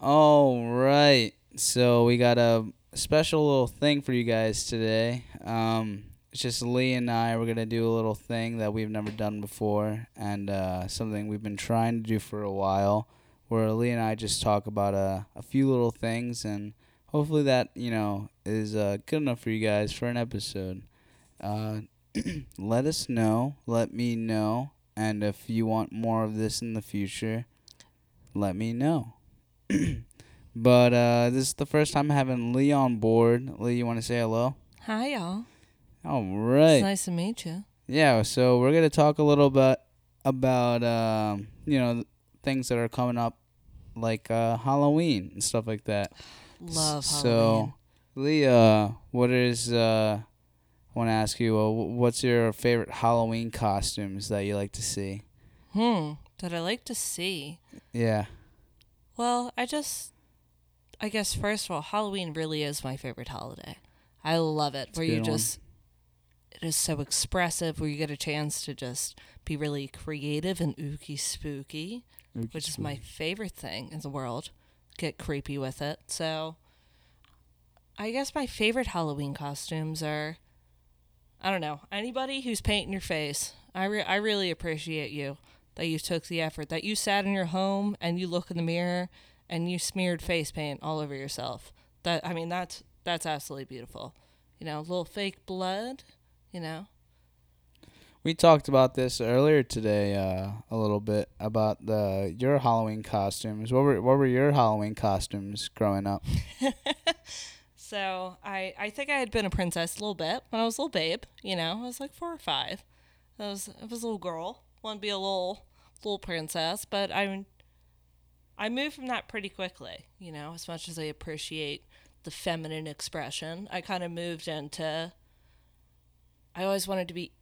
All right. So we got a special little thing for you guys today. Um, it's just Lee and I. We're gonna do a little thing that we've never done before, and uh, something we've been trying to do for a while. Where Lee and I just talk about a a few little things, and hopefully that you know is uh, good enough for you guys for an episode. Uh, let us know. Let me know, and if you want more of this in the future, let me know. But uh, this is the first time having Lee on board. Lee, you want to say hello? Hi, y'all. All right. It's nice to meet you. Yeah. So we're gonna talk a little bit about um, you know things that are coming up, like uh, Halloween and stuff like that. Love So, Halloween. Lee, uh, what is uh, I want to ask you, uh, what's your favorite Halloween costumes that you like to see? Hmm. That I like to see. Yeah. Well, I just, I guess first of all, Halloween really is my favorite holiday. I love it. It's where you good one. just, it is so expressive. Where you get a chance to just be really creative and ooky spooky, which is my favorite thing in the world. Get creepy with it. So, I guess my favorite Halloween costumes are, I don't know, anybody who's painting your face. I re- I really appreciate you that you took the effort that you sat in your home and you look in the mirror and you smeared face paint all over yourself. That I mean that's that's absolutely beautiful. You know, a little fake blood. You know, We talked about this earlier today, uh, a little bit about the your Halloween costumes. What were what were your Halloween costumes growing up? So I I think I had been a princess a little bit when I was a little babe. You know, I was like four or five. I was I was a little girl, wanted to be a little little princess, but I'm I moved from that pretty quickly. You know, as much as I appreciate the feminine expression, I kind of moved into. I always wanted to be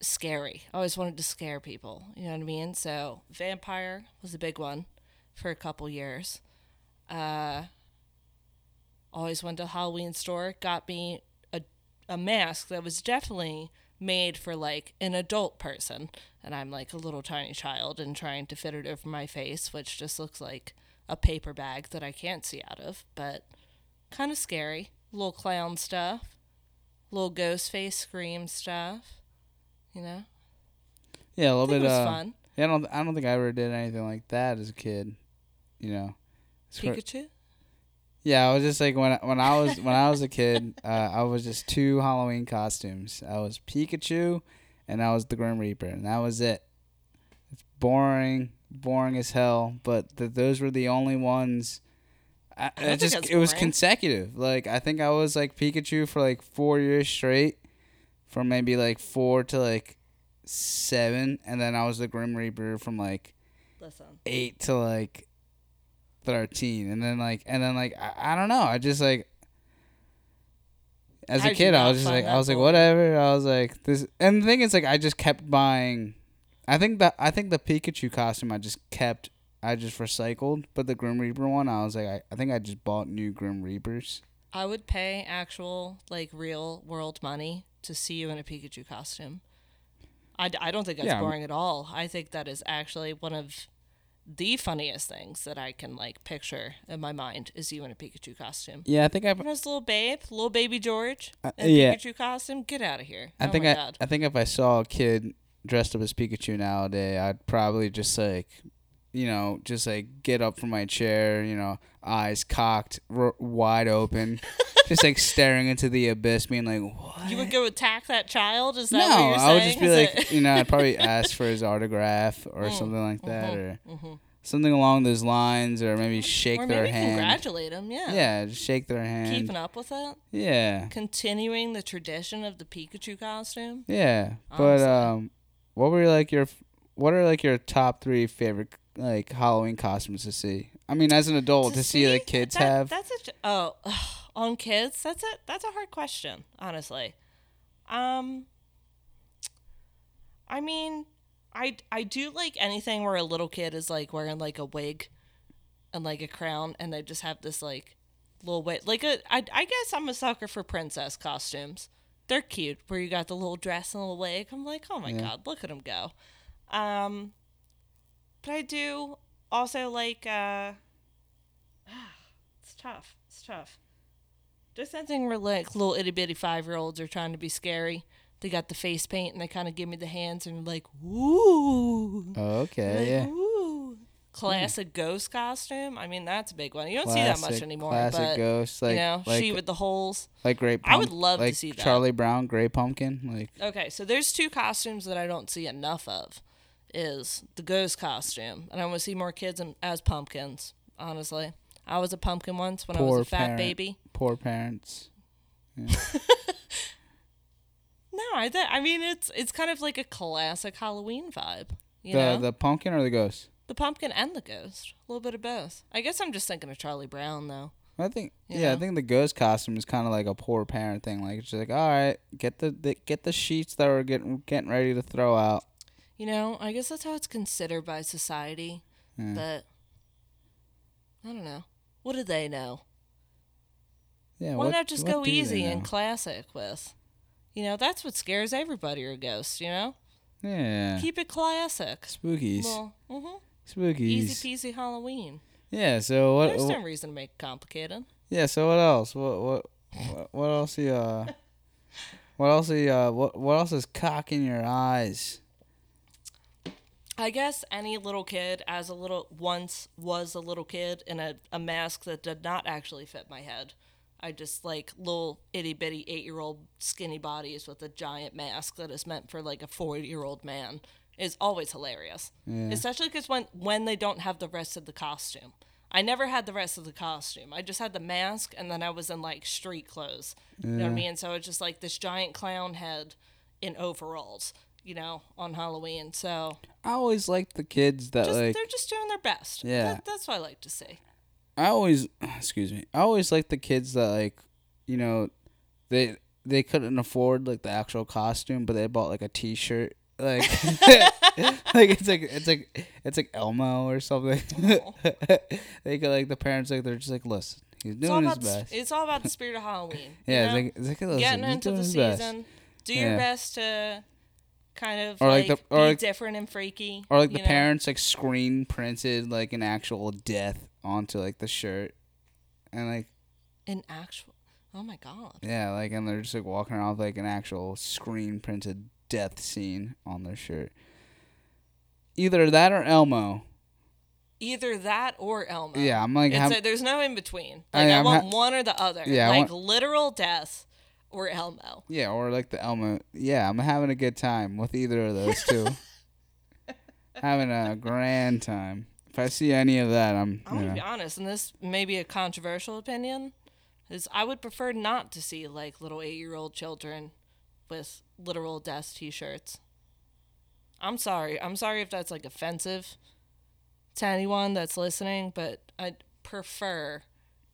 scary. I always wanted to scare people. You know what I mean? So vampire was a big one for a couple years. Uh, always went to a Halloween store, got me a, a mask that was definitely made for like an adult person. And I'm like a little tiny child and trying to fit it over my face, which just looks like a paper bag that I can't see out of, but kind of scary. Little clown stuff, little ghost face scream stuff, you know? Yeah, a little bit. it was uh, fun. Yeah, I don't. I don't think I ever did anything like that as a kid. You know. Pikachu? Yeah, I was just like when I- when I was when I was a kid, uh, I was just two Halloween costumes. I was Pikachu, and I was the Grim Reaper, and that was it. It's boring, boring as hell. But th- those were the only ones. I, I just it was consecutive. Like I think I was like Pikachu for like four years straight, from maybe like four to like seven, and then I was the Grim Reaper from like Listen. eight to like thirteen, and then like and then like I, I don't know. I just like as a kid, I was just like I was like whatever. I was like this, and the thing is like I just kept buying. I think that I think the Pikachu costume I just kept. I just recycled, but the Grim Reaper one, I was like, I, I think I just bought new Grim Reapers. I would pay actual, like, real world money to see you in a Pikachu costume. I, d- I don't think that's Yeah. boring at all. I think that is actually one of the funniest things that I can, like, picture in my mind is you in a Pikachu costume. Yeah, I think I've. This little babe, little baby George Uh, in a yeah. Pikachu costume, get out of here. I oh think I, God. I think if I saw a kid dressed up as Pikachu nowadays, I'd probably just like, you know, just like get up from my chair, you know, eyes cocked, r- wide open, just like staring into the abyss, being like, "What?" You would go attack that child? Is that no, what you're saying? I would just be Is like, it- you know, I'd probably ask for his autograph or Mm, something like that, or mhm. something along those lines, or maybe shake or their maybe hand. congratulate him, yeah. Yeah, just shake their hand. Keeping up with it. Yeah, Continuing the tradition of the Pikachu costume. Yeah, but um, what were like your what are like your top three favorite like Halloween costumes to see? I mean, as an adult, to, see, the kids that- have. That's a oh on kids. That's a that's a hard question, honestly. Um, I mean, I I do like anything where a little kid is like wearing like a wig, and like a crown, and they just have this like little wig. Like a I I guess I'm a sucker for princess costumes. They're cute, where you got the little dress and the little wig. I'm like, oh my Yeah. god, look at them go. Um, but I do also like uh It's tough. It's tough. There's something where like little itty bitty five year olds are trying to be scary. They got the face paint and they kind of give me the hands and like, woo. Okay, Like, yeah. Woo. Classic ghost costume. I mean, that's a big one. You don't see that much anymore. Classic but ghost, like you know, like, she with the holes. like Great. I would Pump- love to see that. Charlie Brown, Great Pumpkin, like Okay, so there's two costumes that I don't see enough of. Is the ghost costume, and I want to see more kids in, as pumpkins. Honestly, I was a pumpkin once when I was a fat parent. baby. poor parents. No, I th- I mean it's it's kind of like a classic Halloween vibe. You the know, the pumpkin or the ghost? the pumpkin and the ghost, a little bit of both. I guess I'm just thinking of Charlie Brown though. I think You yeah, I think the ghost costume is kind of like a poor parent thing. Like it's just like, all right, get the, the get the sheets that we're getting getting ready to throw out. You know, I guess that's how it's considered by society. Yeah. But I don't know. What do they know? Yeah, Why what- not just go easy and classic with? You know, that's what scares everybody or ghosts, you know? yeah, Keep it classic. spookies, Well, hmm spookies. easy peasy Halloween. Yeah. So what? There's what no reason to make it complicated. yeah. So what else? What what what, what else? You, uh, what else? You, uh, what what else is cock in your eyes? I guess any little kid, as a little once was a little kid in a, a mask that did not actually fit my head. I just like little itty bitty eight year old skinny bodies with a giant mask that is meant for like a forty year old man is always hilarious. Yeah. Especially because when when they don't have the rest of the costume. I never had the rest of the costume. I just had the mask, and then I was in like street clothes. You know what I mean? So it's just like this giant clown head in overalls. You know, on Halloween. So I always liked the kids that just, like. they're just doing their best. Yeah. That, that's what I like to see. I always, excuse me. I always like the kids that like, you know, they they couldn't afford like the actual costume, but they bought like a T-shirt, like, like it's like it's like it's like Elmo or something. they could like the parents like they're just like, listen, he's doing his about the, best. it's all about the spirit of Halloween. you yeah, know? it's like it's like listen, getting into the his best. season. Do Yeah. your best to kind of Or like like, the- or like- different and freaky. Or like the know? parents like screen printed like an actual death onto like the shirt, and like in actual. Oh my god. Yeah, like and they're just like walking around with like an actual screen printed death scene on their shirt. Either that or Elmo. Either that or Elmo. Yeah, I'm like, ham- a, there's no in between. Like I, I'm want ha- one or the other. Yeah, like want- literal death or Elmo. yeah, or like the Elmo. Yeah, I'm having a good time with either of those two. having a grand time. If I see any of that, I'm. I'm gonna know, be honest, and this may be a controversial opinion, is I would prefer not to see like little eight year old children with literal death t shirts. I'm sorry. I'm sorry if that's like offensive to anyone that's listening, but I'd prefer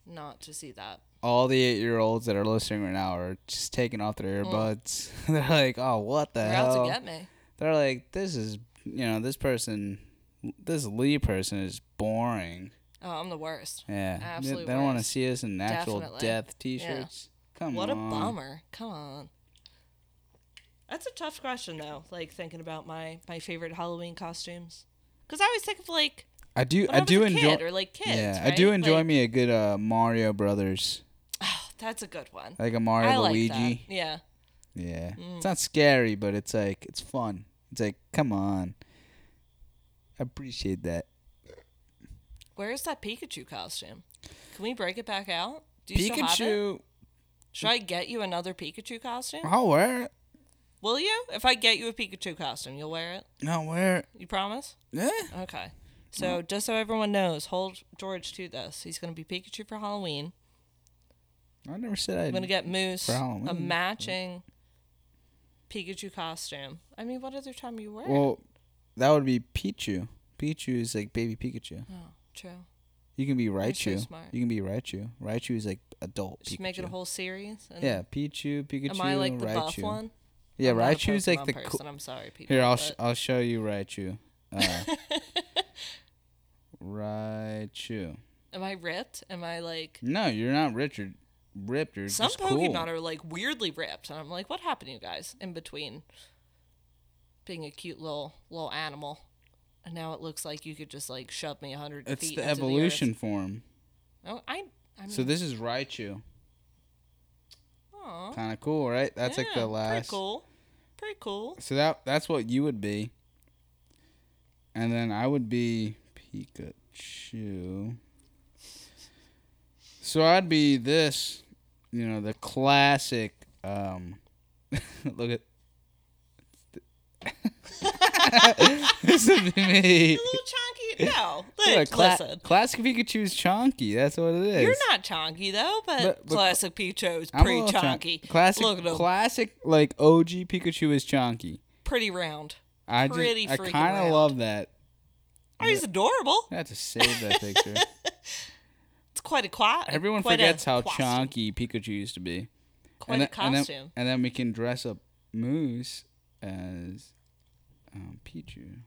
not to see that. All the eight year olds that are listening right now are just taking off their earbuds. They're like, oh, what the They're hell? out to get me. They're like, this is, you know, this person, this Lee person is boring. Oh, I'm the worst. Yeah. Absolute they don't want to see us in actual Definitely. death t shirts. Come What on. a bummer. Come on. That's a tough question though, like thinking about my my favorite Halloween costumes. Cuz I always think of like I do when I I, was do a enjoy kid or like kids, Yeah, I do enjoy Like, me a good uh Mario Brothers. That's a good one. Like a Mario I like Luigi. that. Yeah. Yeah. Mm. It's not scary, but it's like it's fun. It's like, come on. I appreciate that. Where's that Pikachu costume? Can we break it back out? Do you still have it? Pikachu Should I get you another Pikachu costume? I'll wear it. Will you? If I get you a Pikachu costume, you'll wear it? I'll wear it. You promise? Yeah. Okay. So just so everyone knows, hold George to this. He's gonna be Pikachu for Halloween. I never said I'd I'm gonna get Moose a matching Pikachu costume. I mean, what other time you wear? Well, that would be Pichu. Pichu is like baby Pikachu. oh, true. You can be so Raichu. smart. you can be Raichu. Raichu is like adult Just Pikachu. make it a whole series. And yeah, Pichu, Pikachu, Am I like the Raichu. buff one? Yeah, I'm Raichu's like the person. cool. I'm sorry, people. Here, I'll sh- I'll show you Raichu. Uh, Raichu. Am I ripped? Am I like? No, you're not Richard. Ripped. You're Some Pokemon cool. are like weirdly ripped, and I'm like, what happened to you guys in between being a cute little little animal, and now it looks like you could just like shove me a hundred It's the evolution The form. Oh, I I So this is Raichu. Kind of cool, right? That's like the last. Pretty cool. Pretty cool. So that that's what you would be. And then I would be Pikachu. So I'd be this, you know, the classic um look at this be me. A little chunky. No, Look, cla- listen. classic Pikachu's chonky. That's what it is. You're not chunky though, but, But- but classic a pretty little chon- chunky. Classic, Look at him. classic, like OG Pikachu is chonky. pretty round. I Pretty just, I kind of love that. Oh, he's adorable. I have to save that picture. It's quite a quiet. Everyone quite forgets how costume. chonky Pikachu used to be. Quite and a then, and then- costume. And then, we can dress up Moose as um, Pichu.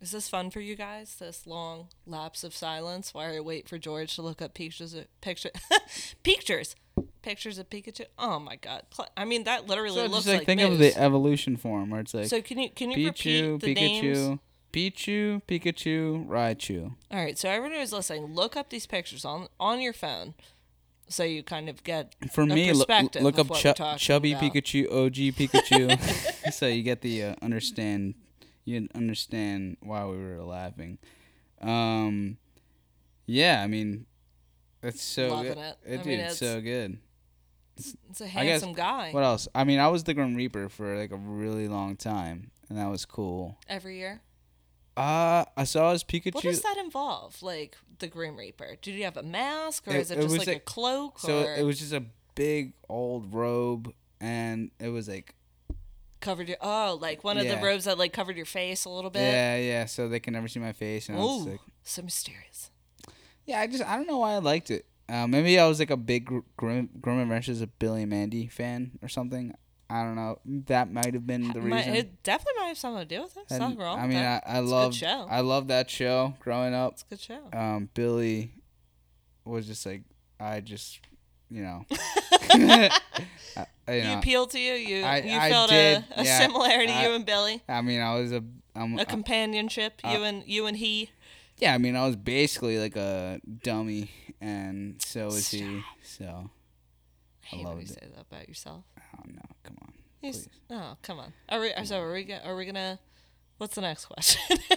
Is this fun for you guys? This long lapse of silence while I wait for George to look up pictures of picture pictures. Pictures of Pikachu. Oh my god. I mean that literally So looks just like, like think of the evolution form where it's like So can you can you Pichu, repeat the names? Pichu, Pikachu, Raichu. All right, so everyone who's listening, look up these pictures on on your phone, so you kind of get For me, look, look up what chu- we're talking chubby about. Pikachu, OG Pikachu, so you get the uh, understand. You understand why we were laughing. Um, yeah, I mean, it's so Loving good. it. I dude, mean, it's it's- so good. It's a guess- handsome guy What else? I mean, I was the Grim Reaper for like a really long time, and that was cool. every year. Uh, I saw his Pikachu. What does that involve? Like the Grim Reaper? Did you have a mask, or It- is it it just like a a- cloak? so or it was just a big old robe, and it was like covered your oh, like one of Yeah. the robes that like covered your face a little bit. yeah, yeah. So they can never see my face, and I was Ooh, like, so mysterious. yeah, I just I don't know why I liked it. Uh, maybe I was like a big Gr- Grim, Grim Adventures of Billy and Mandy fan or something. I don't know. That might have been the reason. it definitely might have something to do with it. It's And, nothing wrong. I mean. I, I It's a good love show. I love that show growing up. It's a good show. Um, Billy was just like I just you know. I, you you know, appealed to you. You I- you felt did, a, a yeah. similarity. You and Billy, I mean, I was a I'm, a companionship. uh, you and you and he. yeah. I mean, I was basically like a dummy, and so was he. So hate when you it. say that about yourself. oh no, come on. Please. oh, come on. Are we? So are we? Are we gonna? What's the next question?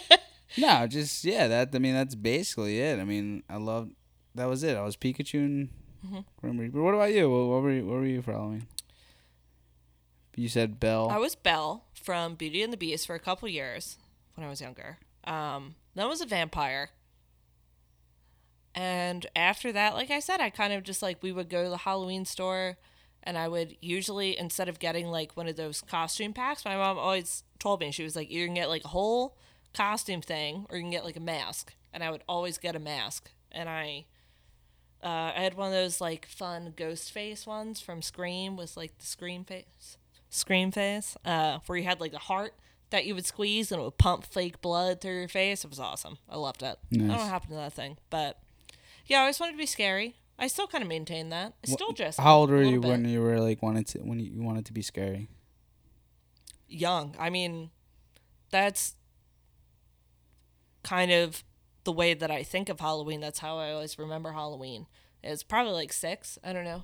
No, just yeah. That I mean, that's basically it. I mean, I loved. That was it. I was Pikachu and Mm-hmm. Grim What about you? What, what were you? What were you for Halloween? You said Belle. I was Belle from Beauty and the Beast for a couple years when I was younger. Um, then I was a vampire. And after that, like I said, I kind of just like we would go to the Halloween store and I would usually instead of getting like one of those costume packs, my mom always told me she was like, you can get like a whole costume thing or you can get like a mask. And I would always get a mask. And I uh, I had one of those like fun ghost face ones from Scream with like the scream face, scream face, uh, where you had like a heart that you would squeeze and it would pump fake blood through your face. It was awesome. I loved it. I don't know what happened to that thing, but yeah, I always wanted to be scary. I still kind of maintain that. I still just How old were you bit. when you were like wanted to when you wanted to be scary? young. I mean, that's kind of the way that I think of Halloween. That's how I always remember Halloween. It's probably like six. I don't know,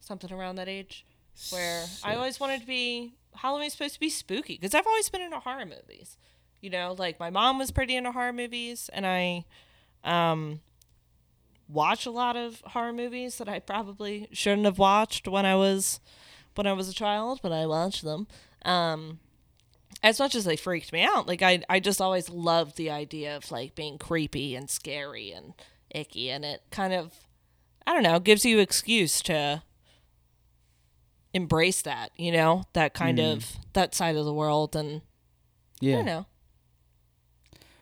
something around that age. Where I always wanted to be Halloween's supposed to be spooky because I've always been into horror movies. You know, like my mom was pretty into horror movies, and I um, watch a lot of horror movies that I probably shouldn't have watched when I was when I was a child, but I watched them. Um, as much as they freaked me out, like I, I just always loved the idea of like being creepy and scary and icky, and it kind of, I don't know, gives you excuse to embrace that, you know, that kind of that side of the world, and I Yeah. don't know.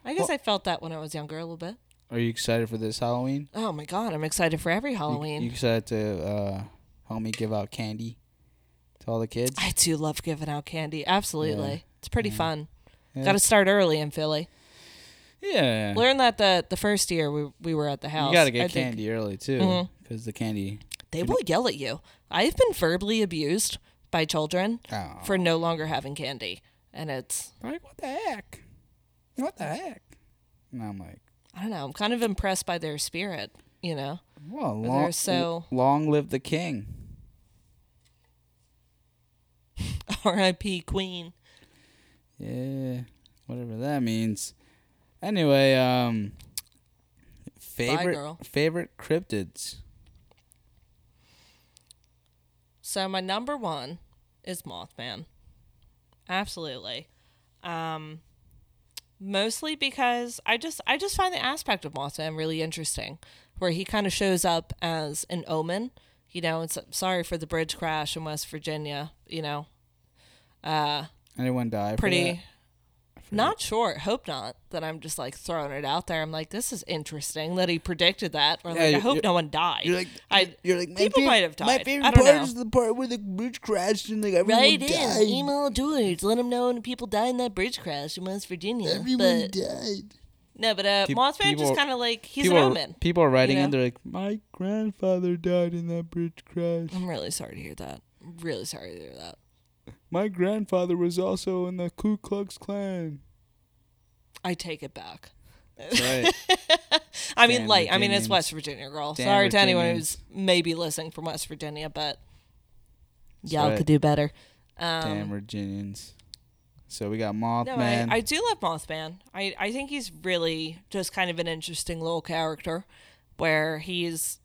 I guess I felt that when I was younger a little bit. Are you excited for this Halloween? Oh my god, I'm excited for every You- Halloween. You, excited to uh, help me give out candy to all the kids? I do love giving out candy. Absolutely. Yeah. It's pretty fun. Yeah. Got to start early in Philly. yeah. Learned that the the first year we we were at the house. You gotta I get think candy early too, because the candy. They will yell at you. I've been verbally abused by children Oh. for no longer having candy, and it's like what the heck? What the heck? And I'm like, I don't know. I'm kind of impressed by their spirit. You know, Well, They're long, so- long live the king. R.I.P. Queen. Yeah, whatever that means. Anyway, um, favorite girl. favorite cryptids. So my number one is Mothman. Absolutely. Um, mostly because I just I just find the aspect of Mothman really interesting, where he kind of shows up as an omen. You know, it's sorry for the bridge crash in West Virginia. You know, uh, Anyone die? pretty. That? Not sure. Hope not. That I'm just like throwing it out there. I'm like, this is interesting that he predicted that. Or Yeah, like, I hope no one died. You're like, I you're like my people fav- might have died. My favorite part know. is the part where the bridge crashed and like everyone Right died. in. Email George. Let him know when people died in that bridge crash in West Virginia. Everyone but died. no, but uh, Peop- Mothman people- just kind of like he's people an are, omen. people are writing you in. They're like, my grandfather died in that bridge crash. I'm really sorry to hear that. I'm really sorry to hear that. My grandfather was also in the Ku Klux Klan. I take it back. Right. I mean, Damn like, I mean, it's Virginians. West Virginia, girl. Damn sorry to anyone Virginians. who's maybe listening from West Virginia, but y'all right. could do better. Um, Damn Virginians. So we got Mothman. No, I, I do love Mothman. I, I think he's really just kind of an interesting little character where he's,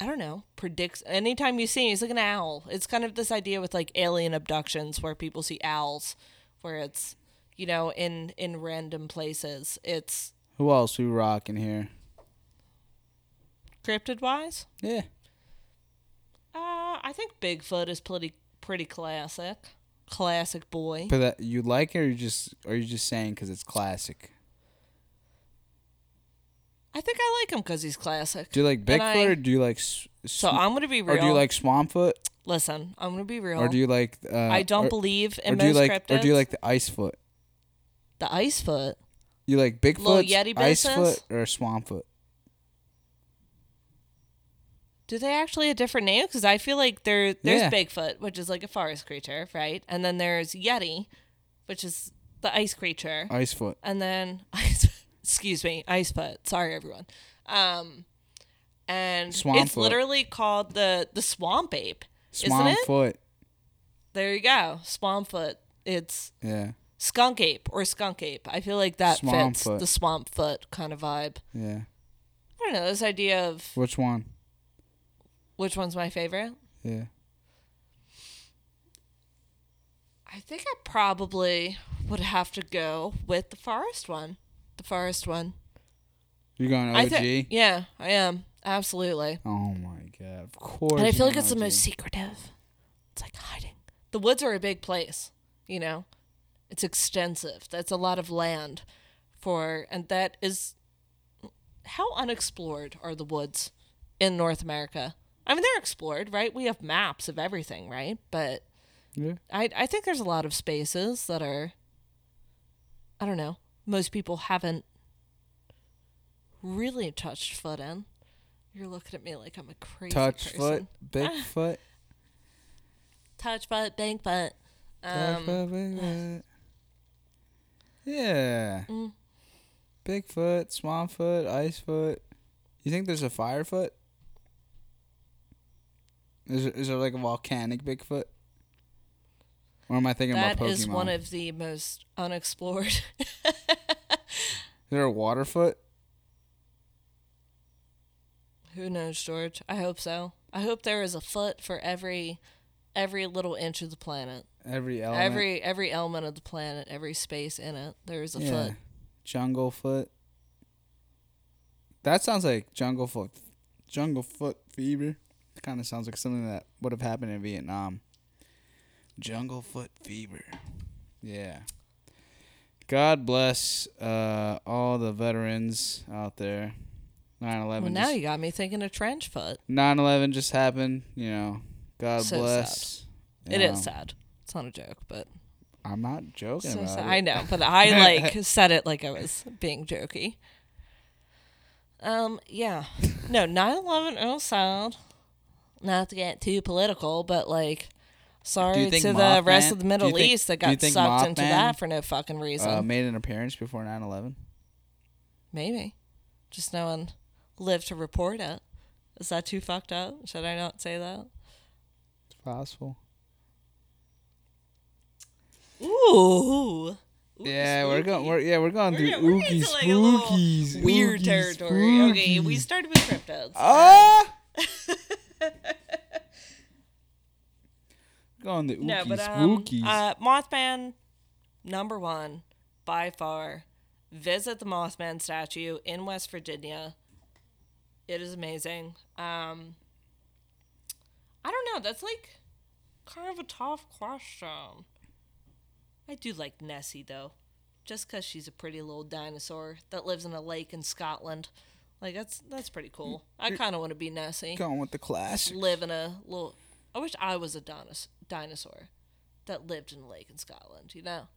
I don't know, predicts. Anytime you see him, he's like an owl. It's kind of this idea with like alien abductions where people see owls, where it's, you know, in, in random places. It's Who else we rocking here? cryptid wise. Yeah. Uh, I think Bigfoot is pretty pretty classic. Classic boy. But that you like it, or you just, are you just saying because it's classic? I think I like him because he's classic. Do you like Bigfoot, I- or do you like, s- So I'm gonna be real. or do you like Swampfoot, Listen, I'm gonna be real. or do you like? Uh, I don't or, believe in or do you like, cryptids. or do you like the Icefoot? the Icefoot? You like Bigfoot, Icefoot, or Swampfoot? Do they actually have different names? Because I feel like there there's Yeah. Bigfoot, which is like a forest creature, right? And then there's Yeti, which is the ice creature, Icefoot. and then ice. Excuse me, Icefoot. Sorry, everyone. Um, and it's Swampfoot. literally called the the swamp ape, isn't it? Swampfoot. There you go, swamp foot. It's Yeah. skunk ape or skunk ape. I feel like that fits Swampfoot. the swamp foot kind of vibe. Yeah. I don't know this idea of Which one? which one's my favorite. Yeah. I think I probably would have to go with the forest one. The forest one. You're going I OG? yeah, I am absolutely. oh my god! Of course. And I feel like it's the most secretive. It's like hiding. The woods are a big place, you know. It's extensive. That's a lot of land for and that is how unexplored are the woods in North America? I mean, they're explored, right? We have maps of everything, right? But Yeah. I I think there's a lot of spaces that are I don't know. Most people haven't really touched foot in. You're looking at me like I'm a crazy Touch person. foot, Bigfoot. Touch foot, bank foot. Touch Um, foot, Bigfoot. Yeah. Mm. Bigfoot, Swampfoot, Icefoot. You think there's a fire foot? Is there, is there like a volcanic Bigfoot? Or am I thinking that about Pokemon? is one of the most unexplored. is there a Waterfoot? Who knows, George? I hope so. I hope there is a foot for every every little inch of the planet. Every element. Every every element of the planet, every space in it, there is a yeah. foot. Jungle foot. That sounds like jungle foot. Jungle foot fever. It Kind of sounds like something that would have happened in Vietnam. Jungle foot fever. Yeah. God bless uh, all the veterans out there. 9/11. Well, now just, you got me thinking of trench foot. 9/11 just happened. You know. God So bless. It you is sad. It's not a joke, but I'm not joking so about sad. it. I know, but I like said it like I was being jokey. Um, yeah. No, 9/11 is sad. Not to get too political, but like sorry to the rest of the Middle think- East that got sucked into that for no fucking reason. Uh, made an appearance before 9/11. Maybe. Just no one lived to report it. Is that too fucked up? Should I not say that? It's possible. Ooh. yeah, we're going. We're yeah, we're going We're through we're getting ookie to, like, spookies, weird ookie territory. Okay, we started with cryptids. Ah. going the ookie no, but um, spookies. uh, Mothman, number one by far. Visit the Mothman statue in West Virginia. It is amazing. Um, I don't know. That's like kind of a tough question. I do like Nessie though, just because she's a pretty little dinosaur that lives in a lake in Scotland. Like that's that's pretty cool. I kind of want to be Nessie. going with the classic. Live in a little. I wish I was a dinos- dinosaur that lived in a lake in Scotland. You know,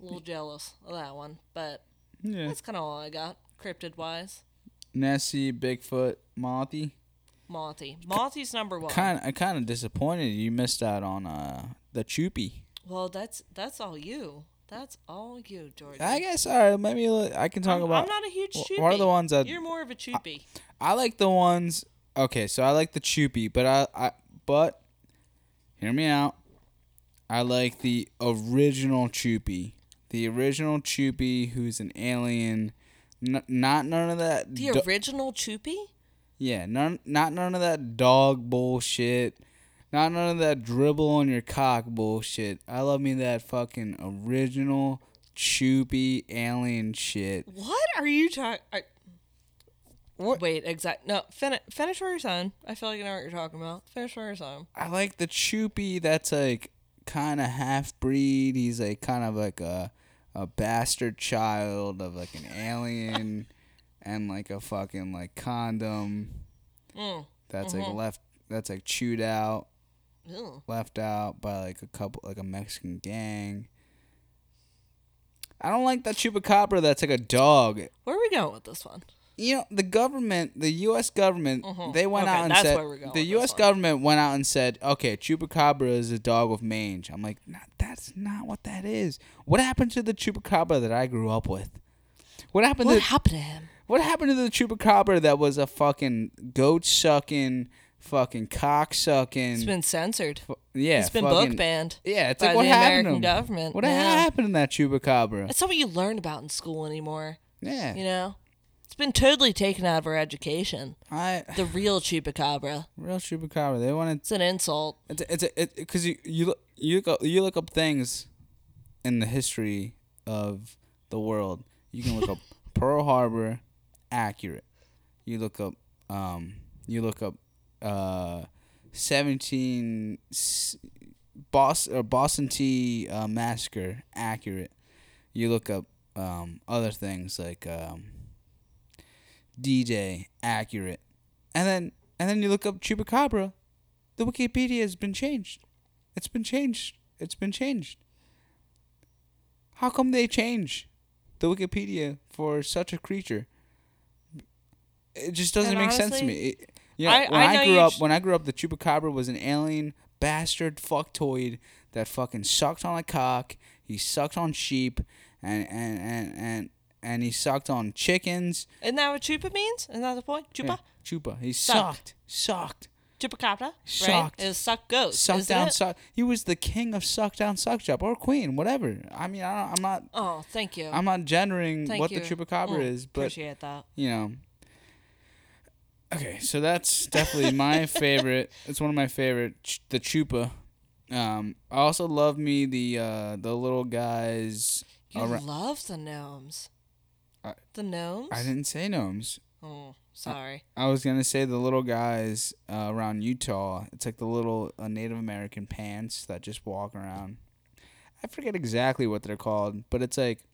a little jealous of that one, but Yeah. that's kind of all I got cryptid wise. Nessie, Bigfoot, Mothy. Monty, Monty's number one. Kind, I kind of disappointed you missed out on uh the Choopy. Well, that's that's all you. That's all you, George. I guess all right. Maybe li- I can talk I'm, about. I'm not a huge wh- choopy. what are the ones that- you're more of a choopy? I like the ones. Okay, so I like the Choopy, but I, I but hear me out. I like the original Choopy, the original Choopy, who's an alien. N- not none of that. the do- original choopy. yeah, none. Not none of that dog bullshit. Not none of that dribble on your cock bullshit. I love me that fucking original Choopy alien shit. What are you talking? What? Wait, exact. No, finish. Finish where you're saying. I feel like I know what you're talking about. Finish where you're saying. I like the Choopy that's like kind of half breed. He's like kind of like a a bastard child of like an alien and like a fucking like condom Mm. that's Mhm. like left that's like chewed out, Ew. left out by like a couple like a Mexican gang. I don't like that chupacabra that's like a dog. Where are we going with this one? You know the government the us government Mhm. they went Okay, out and that's said where we're going the us government went out and said okay chupacabra is a dog with mange i'm like nah, that's not what that is what happened to the chupacabra that i grew up with what happened What to happened to him? what happened to the chupacabra that was a fucking goat sucking fucking cock sucking It's been censored. yeah it's been fucking- book banned yeah it's like what happened to American him? government. what yeah. happened to that chupacabra That's not what you learn about in school anymore. yeah You know, it's been totally taken out of our education. i The real chupacabra. real chupacabra they wanted It's an insult. It's a, it's a, it because you you look you look up, you look up things in the history of the world. You can look up Pearl Harbor, accurate. You look up um you look up uh seventeen Boston or Boston Tea uh, massacre, accurate. You look up um other things like um D Day, accurate, and then and then you look up Chupacabra the Wikipedia has been changed. It's been changed. It's been changed. How come they change the Wikipedia for such a creature? It just doesn't And make sense to me. honestly, It, know, I- when I I, grew up, sh- when I grew up, the chupacabra was an alien bastard fucktoid that fucking sucked on a cock. He sucked on sheep, and and and and, and he sucked on chickens. Isn't that what chupa means? Isn't that the point? Chupa? Yeah, chupa. He Suck. sucked, sucked. Chupacabra? Right? Sucked. Is suck goats. suck down it? suck he was the king of suck down suck job or queen whatever i mean I don't, i'm not Oh, thank you. i'm not gendering Thank what you. the chupacabra Mm, is but Appreciate that. you know okay so that's definitely my favorite it's one of my favorite ch- the chupa um i also love me the uh the little guys You Alri- love the gnomes. I- the gnomes? i didn't say gnomes Oh, sorry. I was gonna say the little guys uh, around Utah. It's like the little uh, Native American pants that just walk around. I forget exactly what they're called, but it's like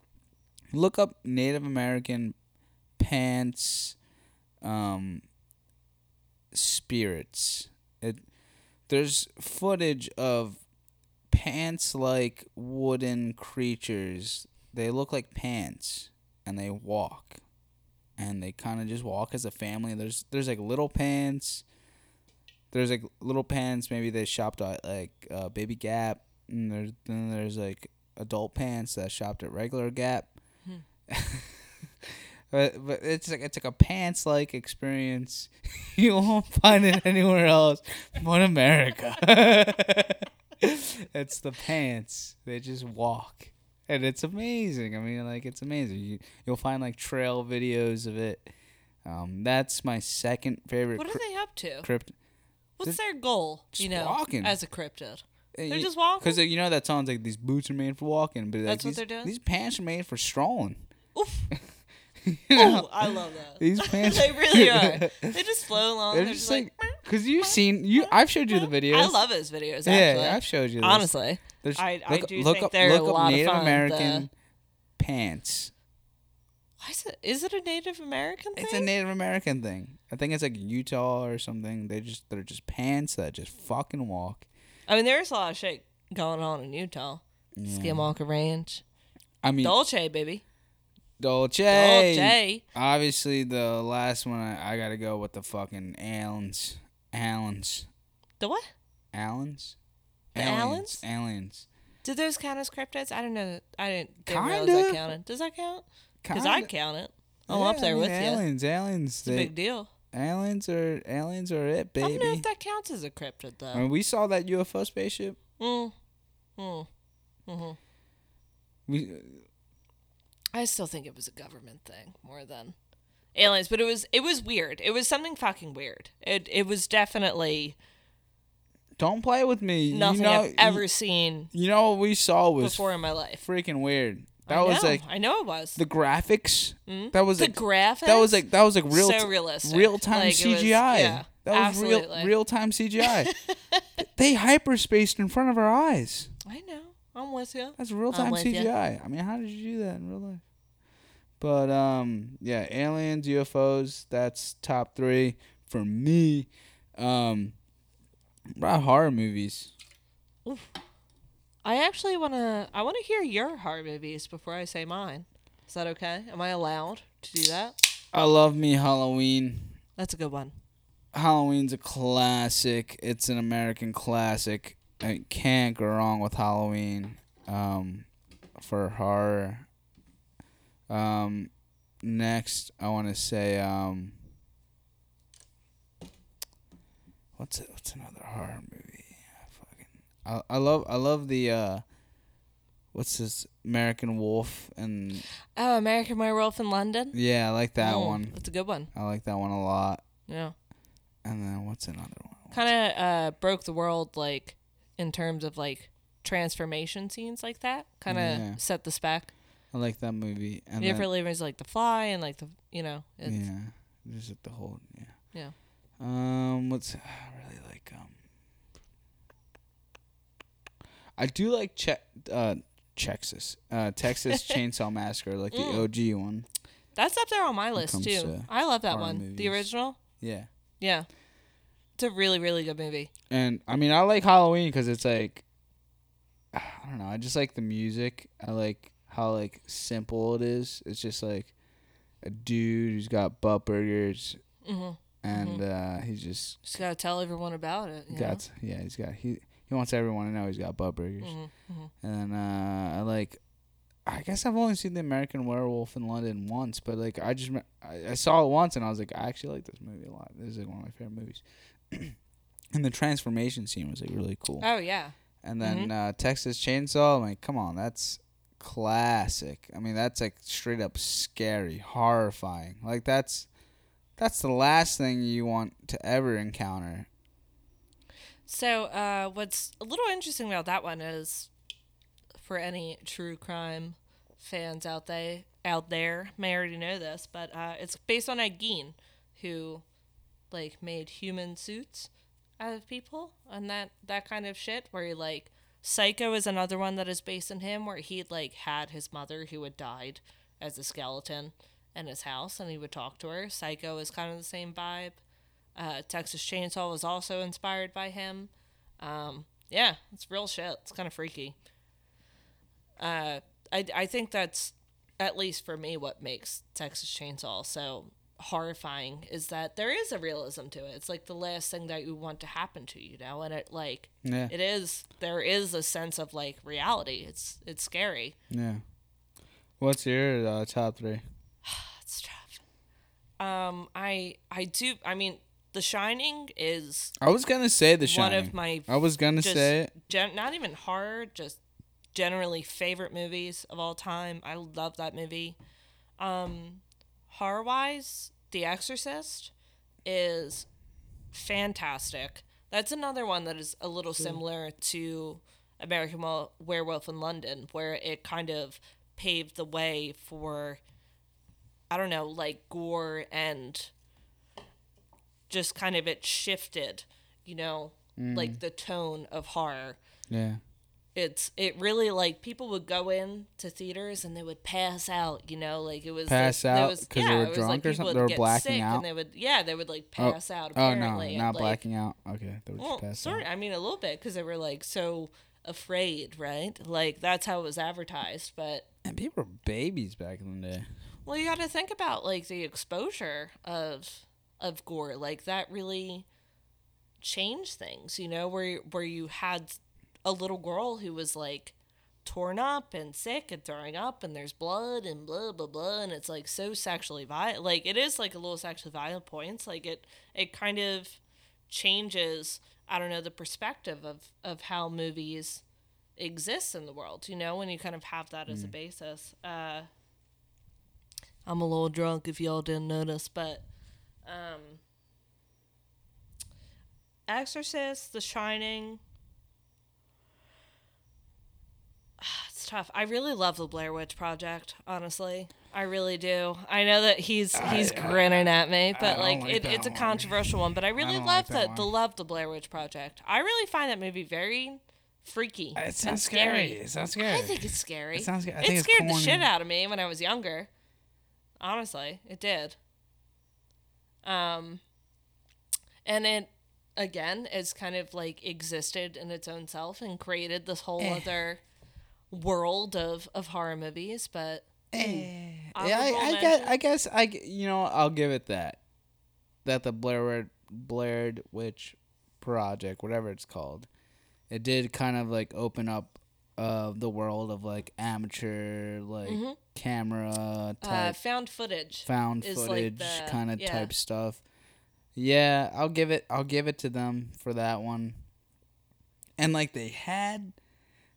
look up Native American pants, um, spirits. It there's footage of pants like wooden creatures. They look like pants, and they walk and they kind of just walk as a family. There's there's like little pants. There's like little pants. Maybe they shopped at like uh, Baby Gap. And there's then there's like adult pants that shopped at regular Gap. But, but it's like it's like a pants like experience. you won't find it anywhere else but America. it's the pants. They just walk. And it's amazing. I mean, like it's amazing. You you'll find like trail videos of it. Um, that's my second favorite. What are they up to? crypt? What's their goal? Just You know, walking. as a cryptid. They're They're just walking. Because you know that song's like these boots are made for walking, but like, That's what these, they're doing? These pants are made for strolling. Oof. You know? Ooh, I love that. These pants. they really are. They just flow along. They're They're, just just like. Because you've seen you. I've showed you the videos. I love his videos. Yeah, I've showed you. This. honestly, There's- I- I look, do look think up, they're a look lot of Native fun, American the- pants. why is it? Is it a Native American thing? It's a Native American thing. I think it's like Utah or something. They just they're just pants that just fucking walk. I mean, there's a lot of shit going on in Utah. Yeah. Skinwalker Ranch, I mean, Dulce, baby, Dulce. Dulce. Obviously, the last one I, I gotta go with the fucking Allens. Allens. The what? Allens. Aliens. Aliens. Did those count as cryptids? I don't know. I didn't, didn't realize Kinda. counted. Does that count? Because I Kinda. count it. I'm Yeah, up there I mean, with you. aliens, Aliens. It's a they- big deal. aliens are aliens are it, baby. I don't know baby. if that counts as a cryptid though. I mean, we saw that UFO spaceship. Mm. Mm. hmm We I still think it was a government thing more than aliens, but it was it was weird. It was something fucking weird. It it was definitely don't play with me. nothing you know, I've ever seen You, you know what we saw was before in my life. freaking weird. That I was know, like I know it was the graphics. Mhm. That was the like graphics. that was like that was like real so realistic, real time Like, it was- CGI. yeah, that was real absolutely. real time CGI. they hyperspaced in front of our eyes. I know. I'm with you. That's real time ya. CGI. I mean, how did you do that in real life? But um, yeah, aliens, UFOs. That's top three for me. Um, about horror movies. I actually want to. I want to hear your horror movies before I say mine. Is that okay? Am I allowed to do that? I love me Halloween. That's a good one. Halloween's a classic. It's an American classic. I can't go wrong with Halloween. Um, for horror. Um, next I want to say um. What's it, what's another horror movie? Fucking, I I love I love the uh. What's this American Wolf and Oh, American Werewolf in London. yeah I like that Mm, one. That's a good one. I like that one a lot. Yeah. And then what's another one? Kind of uh, broke the world, like in terms of like transformation scenes like that. Kind of Yeah. set the spec. I like that movie. And the then, different levers like the Fly and like the you know. It's, yeah, just the whole yeah. Yeah. Um, what's I really like um. I do like che- uh Texas uh Texas Chainsaw Massacre like the Mm. OG one. That's up there on my list too. to I love that one. The original. Yeah, Yeah. It's a really really good movie. and I mean I like Halloween because it's like I don't know I just like the music. I like how like simple it is. It's just like a dude who's got butt burgers hmm and uh he's just Just gotta tell everyone about it. Got yeah he's got he he wants everyone to know he's got butt burgers know? hmm hmm and uh I like I guess I've only seen the American Werewolf in London once but like I just I, I saw it once and I was like I actually like this movie a lot this is like one of my favorite movies and the transformation scene was like really cool Oh yeah. and then Mm-hmm. uh Texas Chainsaw I'm like come on that's classic I mean that's like straight up scary horrifying like that's that's the last thing you want to ever encounter So, uh, what's a little interesting about that one is, for any true crime fans out there, out there may already know this, but uh, it's based on Ed Gein, who, like, made human suits out of people and that that kind of shit. Where he like, Psycho is another one that is based on him, where he like had his mother who had died as a skeleton in his house, and he would talk to her. Psycho is kind of the same vibe. Uh, Texas Chainsaw was also inspired by him. Um, yeah, it's real shit. It's kind of freaky. Uh, I I think that's at least for me what makes Texas Chainsaw so horrifying is that there is a realism to it. It's like the last thing that you want to happen to you, know, and it like yeah it is there is a sense of like reality. It's it's scary. yeah what's your uh, top three That's tough. Um, I I do. I mean, The Shining is I was gonna say The Shining. one of my I was gonna say it. gen- not even horror, just generally favorite movies of all time. I love that movie. Um, horror wise, The Exorcist is fantastic. That's another one that is a little similar to American Werewolf in London, where it kind of paved the way for, I don't know, like gore and just kind of it shifted, you know, mm. like the tone of horror Yeah. it's it really like people would go in to theaters and they would pass out you know like it was Pass like, out was- 'cause they were drunk like or something? would They were blacking out? and they would yeah they would like Oh, pass out Oh apparently no, and, not like, blacking out. Okay, they were well just passed sort out. I mean a little bit because they were like so afraid right like that's how it was advertised but And people were babies back in the day. Well you got to think about like the exposure of of gore like that really changed things you know where where you had a little girl who was like torn up and sick and throwing up and there's blood and blah blah blah and it's like so sexually violent like it is like a little sexually violent points like it it kind of changes i don't know the perspective of of how movies exist in the world you know when you kind of have that as a basis uh i'm a little drunk if y'all didn't notice but um exorcist the shining It's tough. I really love the Blair Witch Project. Honestly, I really do. I know that he's he's grinning at me, but like, like it, it's a controversial one. But I really don't love like that the the love the Blair Witch Project. I really find that movie very freaky. It sounds scary. It sounds scary. I think it's scary. It sounds I it think it's scared the shit out of me when I was younger. Honestly, it did. Um, and it again is kind of like existed in its own self and created this whole Eh. other world of of horror movies. But Eh. Yeah, I, I guess, I guess, I you know, I'll give it that. That the Blair Blair Witch Project, whatever it's called, it did kind of like open up uh, the world of like amateur, like camera uh, type, found footage. found is, like, footage kind of yeah. type stuff. Yeah, I'll give it. I'll give it to them for that one. And like they had,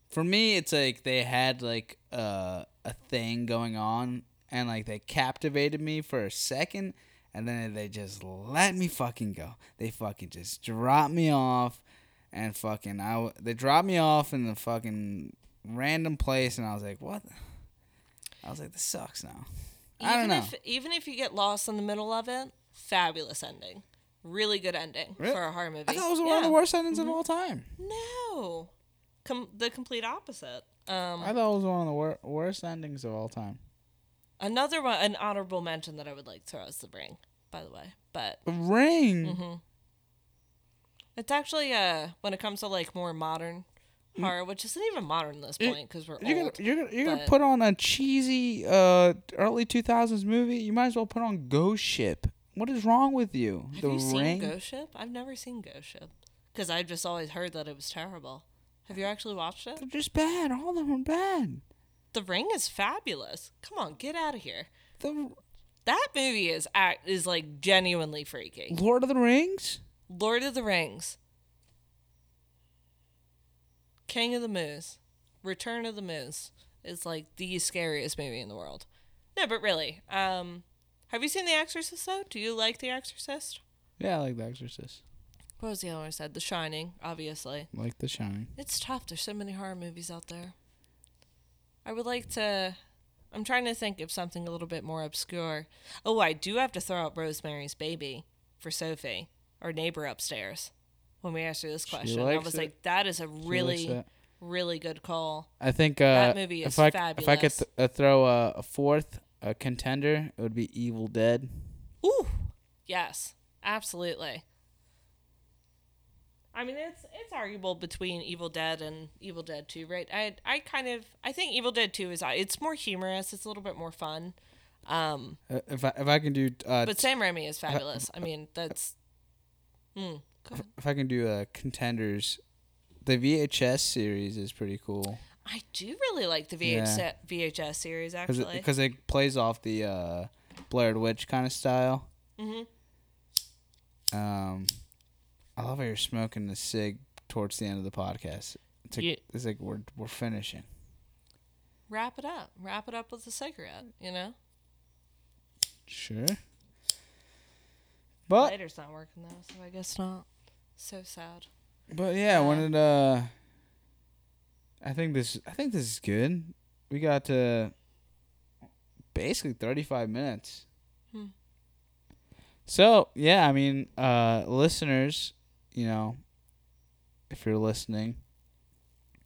for me, it's like they had like uh, a thing going on, and like they captivated me for a second, and then they just let me fucking go. They fucking just dropped me off, and fucking I they dropped me off in the fucking random place, and I was like, what? I was like, this sucks now. I don't Even know. if even if you get lost in the middle of it, fabulous ending. Really good ending Really? for a horror movie. I thought it was one of Mm-hmm. the worst endings of all time. No, Com- the complete opposite. Um, I thought it was one of the wor- worst endings of all time. another one, an honorable mention that I would like to throw is The Ring, by the way. But The Ring. Mm-hmm. It's actually uh when it comes to like more modern horror, which isn't even modern at this point because we're You're old. gonna, you're gonna, you're gonna put on a cheesy uh early 2000s movie. You might as well put on Ghost Ship. What is wrong with you? Have the you seen Ghost Ship? I've never seen Ghost Ship because I've just always heard that it was terrible. Have you actually watched it? They're just bad. All of them are bad. The Ring is fabulous. Come on, get out of here. The That movie is act is like genuinely freaky. Lord of the Rings. Lord of the Rings, King of the Moose, Return of the Moose is like the scariest movie in the world. No, but really, um, have you seen The Exorcist though? Do you like The Exorcist? Yeah, I like The Exorcist. What was the other one I said? The Shining, obviously. Like The Shining. It's tough. There's so many horror movies out there. I would like to. I'm trying to think of something a little bit more obscure. Oh, I do have to throw out Rosemary's Baby for Sophie, our neighbor upstairs, when we asked her this question. I was it. like, that is a really, really good call. I think uh, That movie if is I if I could th- uh, throw a, a fourth a contender, it would be Evil Dead. Ooh, yes, absolutely. I mean, it's it's arguable between Evil Dead and Evil Dead Two, right? I I kind of I think Evil Dead Two is it's more humorous. It's a little bit more fun. Um, Uh, if I if I can do uh, but Sam Raimi is fabulous. I mean, that's. Hmm. if I can do uh, contenders, the VHS series is pretty cool I do really like the VHS Yeah. VHS series because actually. it, 'cause it plays off the uh, Blair Witch kind of style. Mm-hmm. Um, I love how you're smoking the cig towards the end of the podcast. It's like Yeah. it's like we're we're finishing. Wrap it up. Wrap it up with a cigarette. You know. Sure. But Lighter's not working though, so I guess not. So sad. but yeah, I wanted uh I think this I think this is good. We got to basically 35 minutes. Hmm. So, yeah, I mean, uh listeners, you know, if you're listening,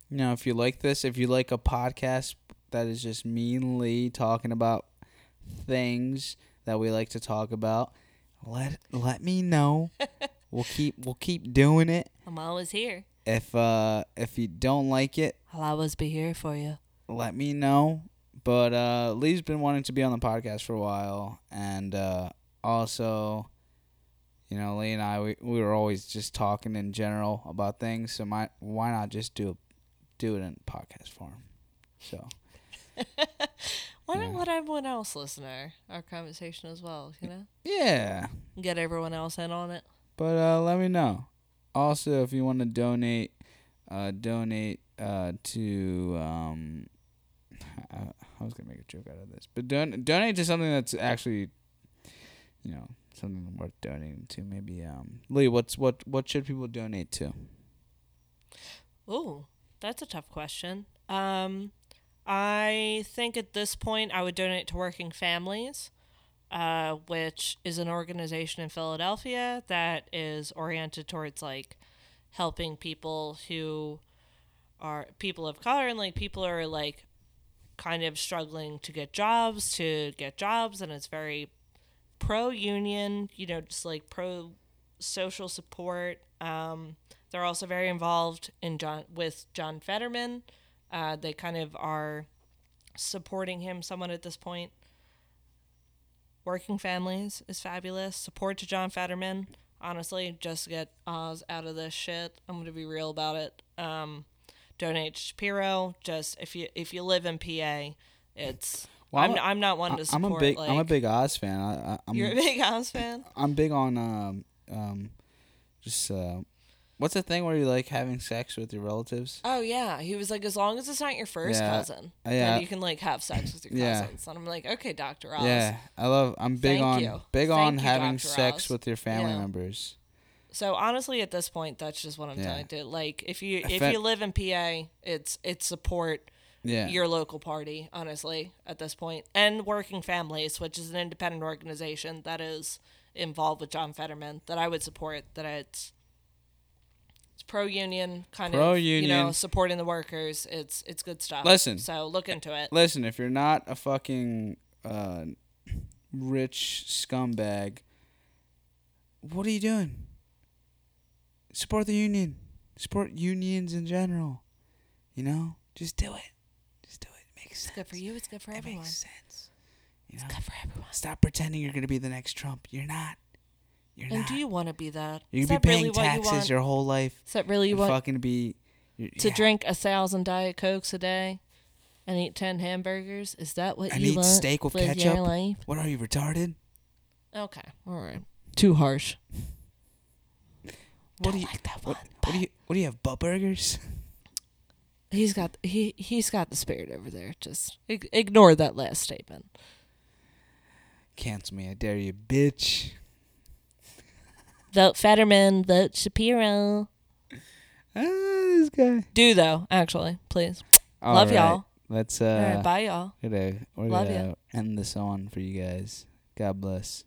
you know, if you like this, if you like a podcast that is just meanly talking about things that we like to talk about, let let me know. we'll keep we'll keep doing it. I'm always here. If uh if you don't like it, I'll always be here for you. let me know. But uh Lee's been wanting to be on the podcast for a while and uh also you know, Lee and I we, we were always just talking in general about things, so my why not just do do it in podcast form. So Why Yeah. not let everyone else listen to our, conversation as well? You know, yeah. get everyone else in on it. But uh, let me know. Also, if you want to donate, uh, donate uh, to. Um, I, I was gonna make a joke out of this, but don- donate to something that's actually, you know, something worth donating to. Maybe um, Lee, what's what what should people donate to? Oh, that's a tough question. Um, I think at this point I would donate to Working Families, uh, which is an organization in Philadelphia that is oriented towards like helping people who are people of color and like people are like kind of struggling to get jobs to get jobs and it's very pro union you know just like pro social support um, they're also very involved in John with John Fetterman. Uh, they kind of are supporting him somewhat at this point. Working Families is fabulous. Support to John Fetterman. Honestly, just to get Oz out of this shit. I'm gonna be real about it. Um, donate to Shapiro. Just if you if you live in PA, it's Well, I'm, I'm not one to support. I'm a big like, I'm a big Oz fan. I, I, I'm You're a big Oz fan. I'm big on um um just uh what's the thing where you like having sex with your relatives? Oh yeah, he was like, as long as it's not your first Yeah. cousin, Uh, yeah. then you can like have sex with your Yeah. cousins. And I'm like, okay, Doctor Oz. Yeah, I love. I'm big Thank on you. big Thank on you, having Dr. sex Oz. with your family members. So honestly, at this point, that's just what I'm telling you. Like, if you if you live in PA, it's it's support Yeah, your local party. Honestly, at this point, and Working Families, which is an independent organization that is involved with John Fetterman, that I would support. That it's it's pro union kind of you know supporting the workers. It's it's good stuff. Listen. so look into it. listen. If you're not a fucking uh, rich scumbag, what are you doing? Support the union. Support unions in general. You know, just do it. Just do it. It makes It's sense. good for you. It's good for It everyone. makes sense. You know, It's good for everyone. stop pretending you're gonna be the next Trump. You're not. You're And not. do you want to be that? You're be that paying really what you taxes your whole life. Is that really and what fucking be you- to yeah. drink a thousand diet cokes a day and eat ten hamburgers? Is that what And you eat want steak with ketchup? life? What are you retarded? Okay, all right. Too harsh. What Don't do you like that one. what do you what do you have? Butt burgers? He's got he he's got the spirit over there. Just ignore that last statement. Cancel me, I dare you, bitch. Vote Fetterman. Vote Shapiro. Ah, this guy. Do though, actually, please. All Love right, y'all. Let's all uh right, bye y'all. we're gonna, we're Love gonna end this on for you guys. God bless.